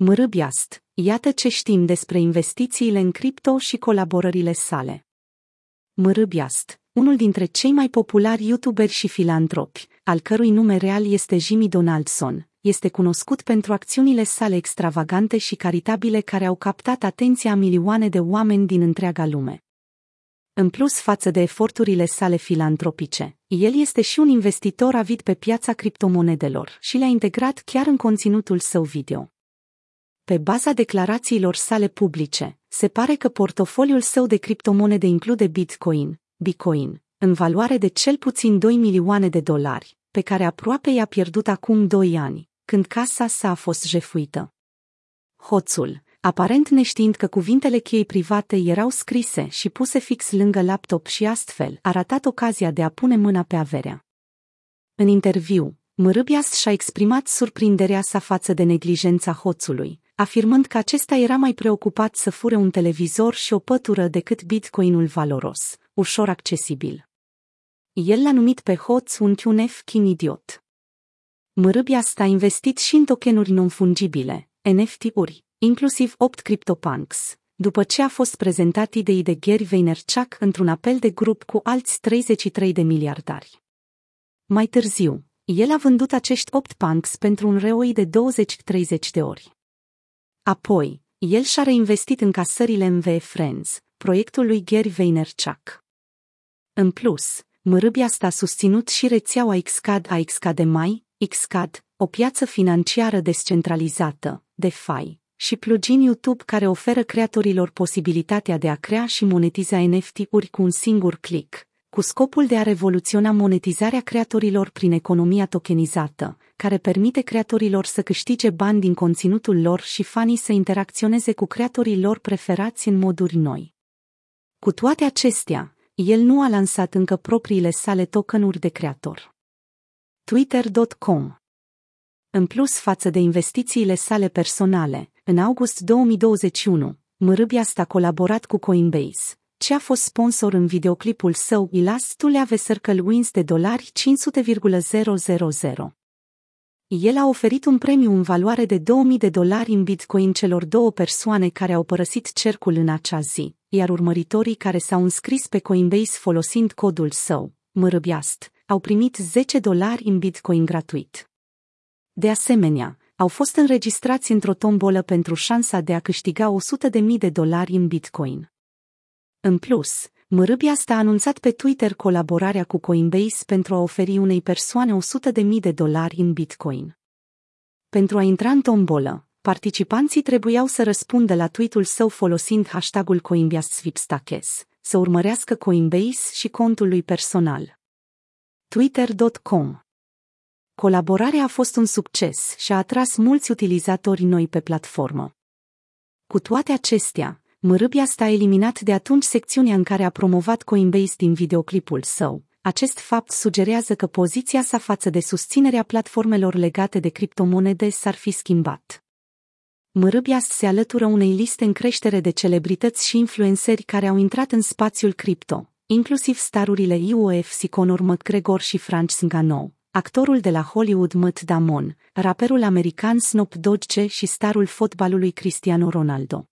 Mrâbiast, iată ce știm despre investițiile în cripto și colaborările sale. Mrâbiast, unul dintre cei mai populari youtuberi și filantropi, al cărui nume real este Jimmy Donaldson, este cunoscut pentru acțiunile sale extravagante și caritabile care au captat atenția milioane de oameni din întreaga lume. În plus față de eforturile sale filantropice, el este și un investitor avid pe piața criptomonedelor și le-a integrat chiar în conținutul său video. Pe baza declarațiilor sale publice, se pare că portofoliul său de criptomonede include Bitcoin, Bitcoin, în valoare de cel puțin 2 milioane de dolari, pe care aproape i-a pierdut acum 2 ani, când casa sa a fost jefuită. Hoțul, aparent neștiind că cuvintele cheii private erau scrise și puse fix lângă laptop și astfel a ratat ocazia de a pune mâna pe averea. În interviu, Mărâbias și-a exprimat surprinderea sa față de neglijența hoțului, afirmând că acesta era mai preocupat să fure un televizor și o pătură decât bitcoinul valoros, ușor accesibil. El l-a numit pe hoț un Q-Nef idiot. Mărâbias a investit și în tokenuri non-fungibile, NFT-uri, inclusiv 8 CryptoPunks, după ce a fost prezentat idei de Gary Vaynerchuk într-un apel de grup cu alți 33 de miliardari. Mai târziu, el a vândut acești 8 punks pentru un ROI de 20-30 de ori. Apoi, el și-a reinvestit în casările MV Friends, proiectul lui Gary Vaynerchuk. În plus, Mărâbiast a susținut și rețeaua Xcad a Xcad Mai, Xcad, o piață financiară descentralizată, DeFi, și plugin YouTube care oferă creatorilor posibilitatea de a crea și monetiza NFT-uri cu un singur click, cu scopul de a revoluționa monetizarea creatorilor prin economia tokenizată, care permite creatorilor să câștige bani din conținutul lor și fanii să interacționeze cu creatorii lor preferați în moduri noi. Cu toate acestea, el nu a lansat încă propriile sale tokenuri de creator. Twitter.com În plus față de investițiile sale personale, în august 2021, Mrâbiast a colaborat cu Coinbase, ce a fost sponsor în videoclipul său Ilas to Leave Circle Wins de dolari 500,000. El a oferit un premiu în valoare de 2000 de dolari în bitcoin celor două persoane care au părăsit cercul în acea zi, iar urmăritorii care s-au înscris pe Coinbase folosind codul său, mărăbiast, au primit 10 dolari în bitcoin gratuit. De asemenea, au fost înregistrați într-o tombolă pentru șansa de a câștiga 100.000 de dolari în bitcoin. În plus, Mărâbiast a anunțat pe Twitter colaborarea cu Coinbase pentru a oferi unei persoane 100.000 de dolari în bitcoin. Pentru a intra în tombolă, participanții trebuiau să răspundă la tweetul său folosind hashtagul CoinbaseSwipstakes, să urmărească Coinbase și contul lui personal. Twitter.com Colaborarea a fost un succes și a atras mulți utilizatori noi pe platformă. Cu toate acestea, Mărâbiast a eliminat de atunci secțiunea în care a promovat Coinbase din videoclipul său. Acest fapt sugerează că poziția sa față de susținerea platformelor legate de criptomonede s-ar fi schimbat. Mărâbiast se alătură unei liste în creștere de celebrități și influenceri care au intrat în spațiul cripto, inclusiv starurile UFC Conor McGregor și Francis Ngannou, actorul de la Hollywood Matt Damon, raperul american Snoop Dogg și starul fotbalului Cristiano Ronaldo.